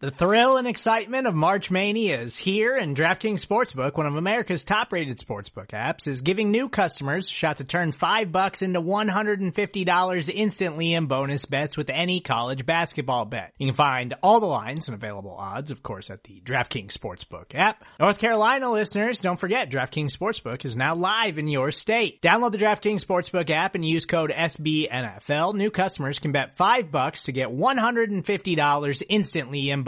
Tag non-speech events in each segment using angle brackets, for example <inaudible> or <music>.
The thrill and excitement of March Mania is here and DraftKings Sportsbook, one of America's top rated sportsbook apps, is giving new customers a shot to turn five bucks into $150 instantly in bonus bets with any college basketball bet. You can find all the lines and available odds, of course, at the DraftKings Sportsbook app. North Carolina listeners, don't forget DraftKings Sportsbook is now live in your state. Download the DraftKings Sportsbook app and use code SBNFL. New customers can bet five bucks to get $150 instantly in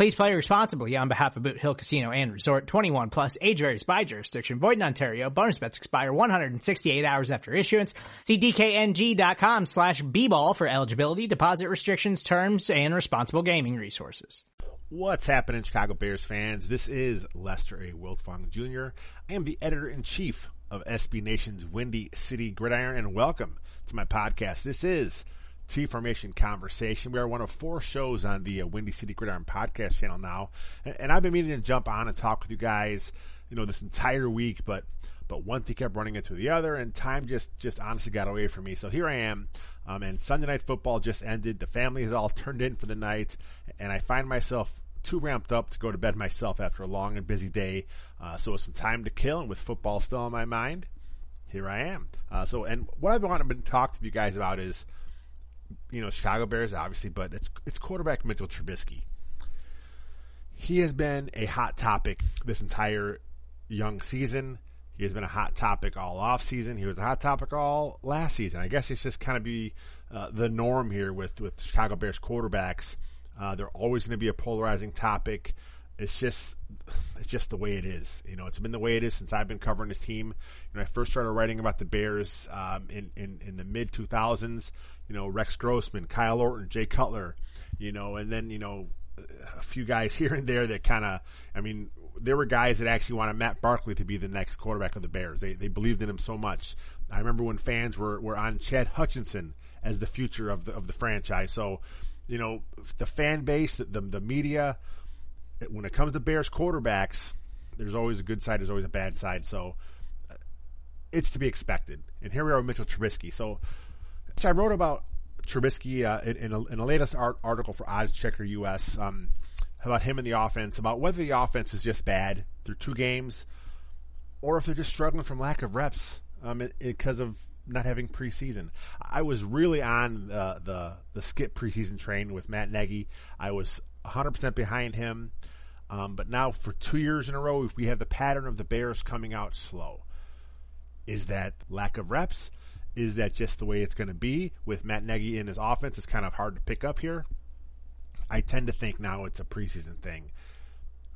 Please play responsibly on behalf of Boot Hill Casino and Resort 21 plus age varies by jurisdiction. Void in Ontario. Bonus bets expire 168 hours after issuance. See dkng.com slash bball for eligibility, deposit restrictions, terms, and responsible gaming resources. What's happening, Chicago Bears fans? This is Lester A. Wiltfong Jr. I am the editor in chief of SB Nation's Windy City Gridiron, and welcome to my podcast. This is T Formation Conversation. We are one of four shows on the uh, Windy City Gridiron podcast channel now, and, and, I've been meaning to jump on and talk with you guys, you know, this entire week, but but one thing kept running into the other, and time just just honestly got away from me. So here I am, um, and Sunday night football just ended. The family is all <laughs> turned in for the night, and I find myself too ramped up to go to bed myself after a long and busy day. Uh, so with some time to kill, and with football still on my mind, here I am. Uh, so, and what I've wanted to talk to you guys about is you know, Chicago Bears, obviously, but it's it's quarterback Mitchell Trubisky. He has been a hot topic this entire young season. He has been a hot topic all off season. He was a hot topic all last season. I guess it's just kind of be uh, the norm here with with Chicago Bears quarterbacks. Uh, they're always going to be a polarizing topic. It's just it's just the way it is. You know, it's been the way it is since I've been covering this team. When I first started writing about the Bears um, in, in in the mid 2000s, you know, Rex Grossman, Kyle Orton, Jay Cutler, you know, and then, you know, a few guys <laughs> here and there that kind of, I mean, there were guys that actually wanted Matt Barkley to be the next quarterback of the Bears. They, they believed in him so much. I remember when fans were, were on Chad Hutchinson as the future of the, of the franchise. So, you know, the fan base, the, the, the media, when it comes to Bears quarterbacks, there's always a good side, there's always a bad side. So, uh, it's to be expected. And here we are with Mitchell Trubisky. So, so I wrote about Trubisky uh, in, in, a, in, a, latest art, article for Odds Checker US um, about him and the offense, about whether the offense is just bad through two games, or if they're just struggling from lack of reps um, because of not having preseason. I was really on the, the, the skip preseason train with Matt Nagy. I was 100% behind him. Um, but now for two years in a row, we have the pattern of the Bears coming out slow. Is that lack of reps? Is that just the way it's going to be with Matt Nagy in his offense? It's kind of hard to pick up here. I tend to think now it's a preseason thing.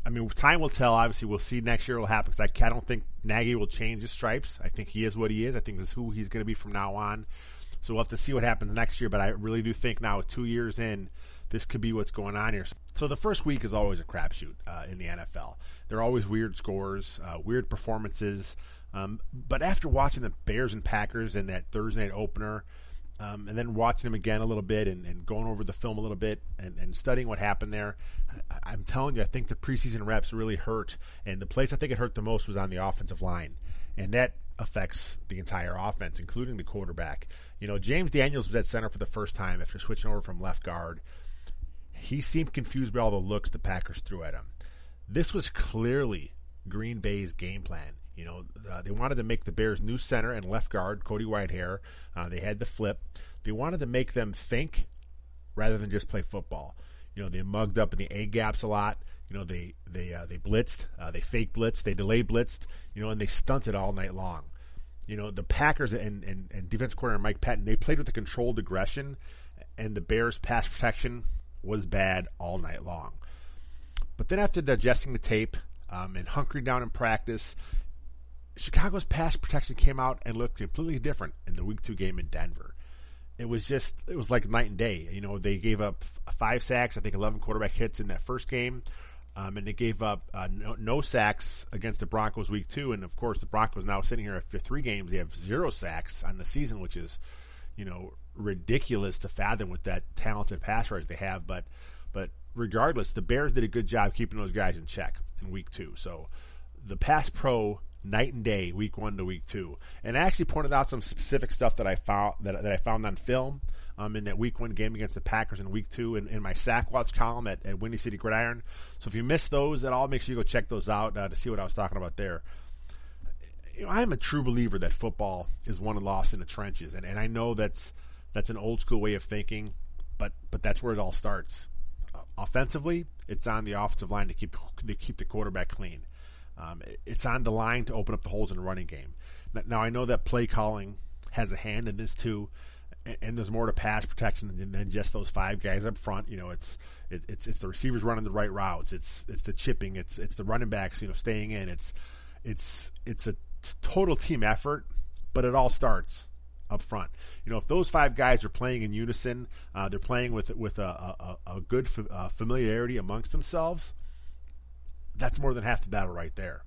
I mean, time will tell. Obviously, we'll see next year what will happen because I, I don't think Nagy will change his stripes. I think he is what he is. I think this is who he's going to be from now on. So we'll have to see what happens next year. But I really do think now, two years in, this could be what's going on here. So the first week is always a crapshoot uh, in the NFL. There are always weird scores, uh, weird performances. Um, but after watching the Bears and Packers in that Thursday night opener, um, and then watching them again a little bit and, and going over the film a little bit and, and studying what happened there, I, am telling you, I think the preseason reps really hurt. And the place I think it hurt the most was on the offensive line. And that affects the entire offense, including the quarterback. You know, James Daniels was at center for the first time after switching over from left guard. He seemed confused by all the looks the Packers threw at him. This was clearly Green Bay's game plan. You know, uh, they wanted to make the Bears new center and left guard, Cody Whitehair. Uh, they had the flip. They wanted to make them think rather than just play football. You know, they mugged up in the A gaps a lot. You know, they they uh, they blitzed, uh, they fake blitzed, they delay blitzed. You know, and they stunted all night long. You know, the Packers and and, and defense coordinator Mike Pettine they played with a controlled aggression, and the Bears' pass protection was bad all night long. But then after digesting the tape um, and hunkering down in practice, Chicago's pass protection came out and looked completely different in the week two game in Denver. It was just, it was like night and day. You know, they gave up five sacks, I think 11 quarterback hits in that first game. Um, and they gave up uh, no, no, sacks against the Broncos week two, and of course the Broncos now sitting here after three games, they have zero sacks on the season, which is, you know, ridiculous to fathom with that talented pass rush they have. But, but regardless, the Bears did a good job keeping those guys in check in week two. So, the pass pro night and day, week one to week two, and I actually pointed out some specific stuff that I found that, that I found on film um, in that week one game against the Packers in week two in, in my sack watch column at, at Windy City Gridiron. So if you missed those at all, make sure you go check those out uh, to see what I was talking about there. I'm a true believer that football is won and lost in the trenches, and, and I know that's that's an old school way of thinking, but but that's where it all starts. Uh, offensively, it's on the offensive line to keep to keep the quarterback clean. Um, it's on the line to open up the holes in the running game. Now I know that play calling has a hand in this too and there's more to pass protection than just those five guys up front. You know, it's it, it's it's the receivers running the right routes. It's it's the chipping. It's it's the running backs. You know, staying in. It's it's it's a total team effort, but it all starts up front. You know, if those five guys are playing in unison, uh, they're playing with with a a, a good f- uh, familiarity amongst themselves. That's more than half the battle right there.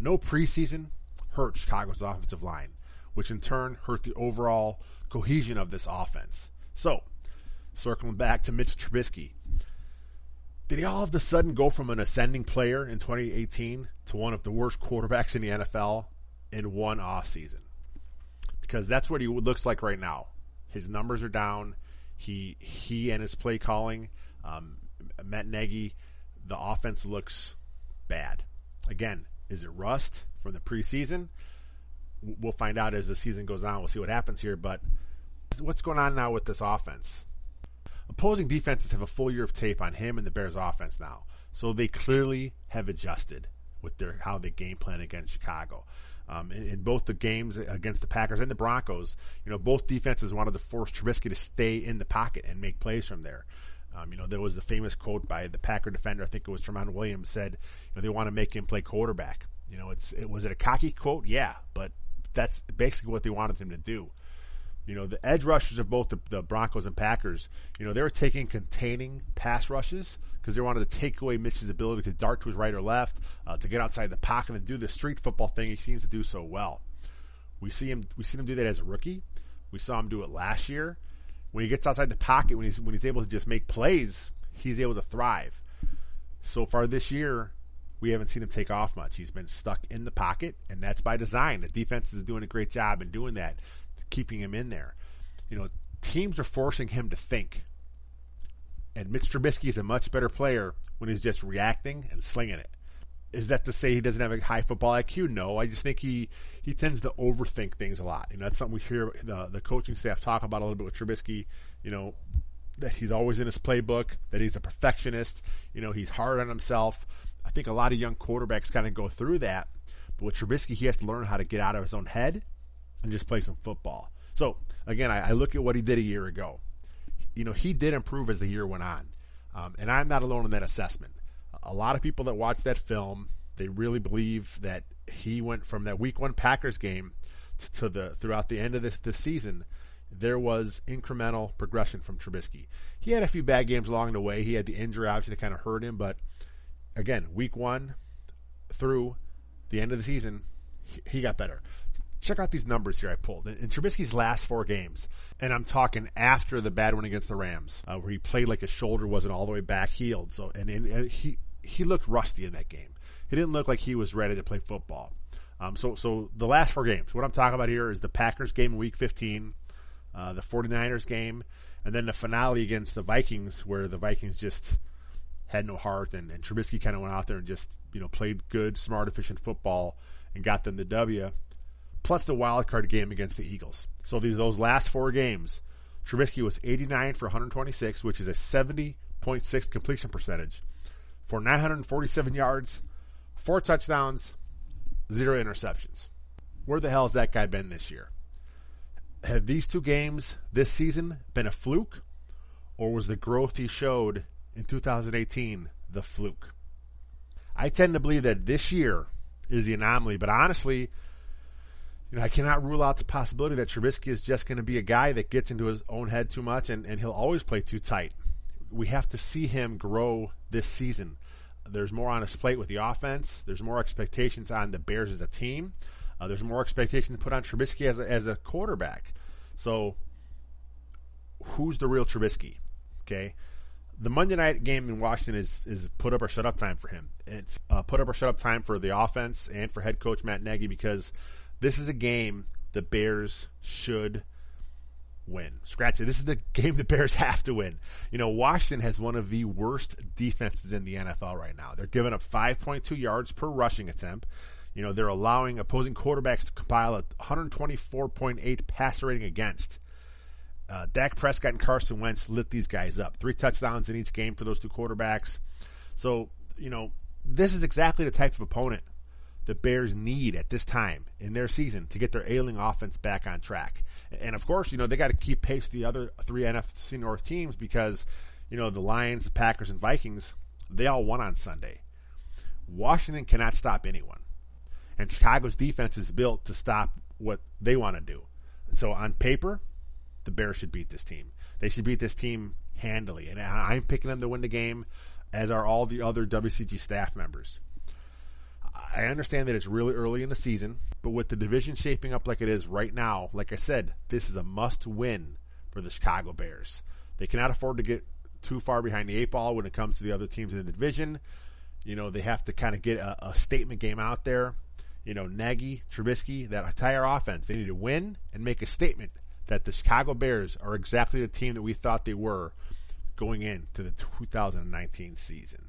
No preseason hurt Chicago's offensive line, which in turn hurt the overall cohesion of this offense. So, circling back to Mitch Trubisky, did he all of a sudden go from an ascending player in 2018 to one of the worst quarterbacks in the NFL in one offseason? Because that's what he looks like right now. His numbers are down. He he and his play calling, um, Matt Nagy, the offense looks bad. Again, is it rust from the preseason? we'll find out as the season goes on. We'll see what happens here. But what's going on now with this offense? Opposing defenses have a full year of tape on him and the Bears offense now. So they clearly have adjusted with their how they game plan against Chicago. Um, in, in, both the games against the Packers and the Broncos, you know, both defenses wanted to force Trubisky to stay in the pocket and make plays from there. Um, you know, there was the famous quote by the Packer defender, I think it was Tramon Williams, said, you know, they want to make him play quarterback. You know, it's it was it a cocky quote? Yeah, but that's basically what they wanted him to do. You know, the edge rushers of both the, the Broncos and Packers, you know, they were taking containing pass rushes because they wanted to take away Mitch's ability to dart to his right or left, uh, to get outside the pocket and do the street football thing he seems to do so well. We see him, we seen him do that as a rookie. We saw him do it last year. When he gets outside the pocket, when he's when he's able to just make plays, he's able to thrive. So far this year, we haven't seen him take off much. He's been stuck in the pocket, and that's by design. The defense is doing a great job in doing that, keeping him in there. You know, teams are forcing him to think. And Mitch Trubisky is a much better player when he's just reacting and slinging it. Is that to say he doesn't have a high football IQ? No, I just think he he tends to overthink things a lot. You know, that's something we hear the the coaching staff talk about a little bit with Trubisky. You know, that he's always in his playbook, that he's a perfectionist. You know, he's hard on himself. I think a lot of young quarterbacks kind of go through that. But with Trubisky, he has to learn how to get out of his own head and just play some football. So again, I, I look at what he did a year ago. You know, he did improve as the year went on, um, and I'm not alone in that assessment. A lot of people that watch that film, they really believe that he went from that Week One Packers game to, to the throughout the end of the, the season there was incremental progression from Trubisky. He had a few bad games along the way. He had the injury obviously that kind of hurt him, but again, week one through the end of the season, he got better. Check out these numbers here I pulled. In Trubisky's last four games, and I'm talking after the bad one against the Rams, uh, where he played like his shoulder wasn't all the way back healed. So, and, and, he he looked rusty in that game. He didn't look like he was ready to play football. Um, so, so the last four games. What I'm talking about here is the Packers game in Week 15, uh, the 49ers game, and then the finale against the Vikings, where the Vikings just had no heart, and, and Trubisky kind of went out there and just you know played good, smart, efficient football and got them the W. Plus the wild card game against the Eagles. So these those last four games, Trubisky was 89 for 126, which is a 70.6 completion percentage for 947 yards, four touchdowns, zero interceptions. Where the hell has that guy been this year? Have these two games this season been a fluke, or was the growth he showed in 2018 the fluke. I tend to believe that this year is the anomaly, but honestly, you know, I cannot rule out the possibility that Trubisky is just going to be a guy that gets into his own head too much and, and he'll always play too tight. We have to see him grow this season. there's more on his plate with the offense. There's more expectations on the Bears as a team. Uh, there's more expectations put on Trubisky as a, as a quarterback. So, who's the real Trubisky? Okay, the Monday night game in Washington is is put up or shut up time for him. It's uh, put up or shut up time for the offense and for head coach Matt Nagy because this is a game the Bears should win. Scratch it. This is the <laughs> game the Bears have to win. You know, Washington has one of the worst defenses in the NFL right now. They're giving up 5.2 yards per rushing attempt. You know, they're allowing opposing quarterbacks to compile a 124.8 passer rating against. Uh, Dak Prescott and Carson Wentz lit these guys up. Three touchdowns in each game for those two quarterbacks. So, you know, this is exactly the type of opponent the Bears need at this time in their season to get their ailing offense back on track. And of course, you know, they got to keep pace with the other three NFC North teams because, you know, the Lions, the Packers, and Vikings, they all won on Sunday. Washington cannot stop anyone. And Chicago's defense is built to stop what they want to do. So on paper, the Bears should beat this team. They should beat this team handily. And I'm picking them to win the game, as are all the other WCG staff members. I understand that it's really early in the season, but with the division shaping up like it is right now, like I said, this is a must win for the Chicago Bears. They cannot afford to get too far behind the eight ball when it comes to the other teams in the division. You know, they have to kind of get a, a statement game out there. You know, Nagy, Trubisky, that entire offense, they need to win and make a statement that the Chicago Bears are exactly the team that we thought they were going into the 2019 season.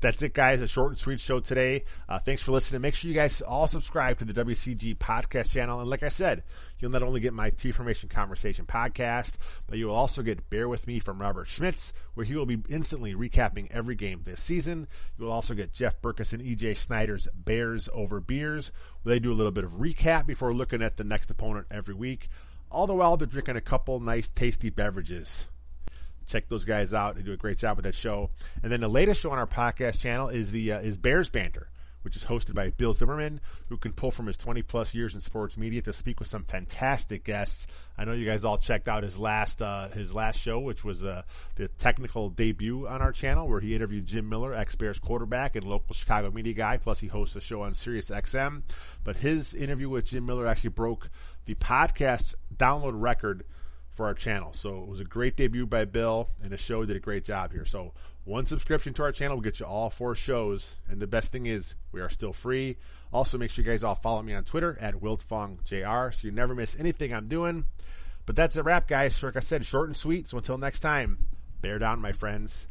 That's it, guys. A short and sweet show today. Uh, thanks for listening. Make sure you guys all subscribe to the WCG podcast channel. And like I said, you'll not only get my T Formation Conversation podcast, but you will also get Bear With Me from Robert Schmitz, where he will be instantly recapping every game this season. You will also get Jeff Berckes and EJ Snyder's Bears Over Beers, where they do a little bit of recap before looking at the next opponent every week. All the while, they're drinking a couple nice, tasty beverages. Check those guys out. They do a great job with that show. And then the latest show on our podcast channel is the uh, is Bears Banter, which is hosted by Bill Zimmerman, who can pull from his 20 plus years in sports media to speak with some fantastic guests. I know you guys all checked out his last uh, his last show, which was uh, the technical debut on our channel, where he interviewed Jim Miller, ex Bears quarterback and local Chicago media guy. Plus, he hosts a show on Sirius XM. But his interview with Jim Miller actually broke the podcast download record for our channel. So it was a great debut by Bill, and the show did a great job here. So one subscription to our channel will get you all four shows, and the best thing is we are still free. Also, make sure you guys all follow me on Twitter at WiltfongJR so you never miss anything I'm doing. But that's a wrap, guys. Like I said, short and sweet. So until next time, bear down, my friends.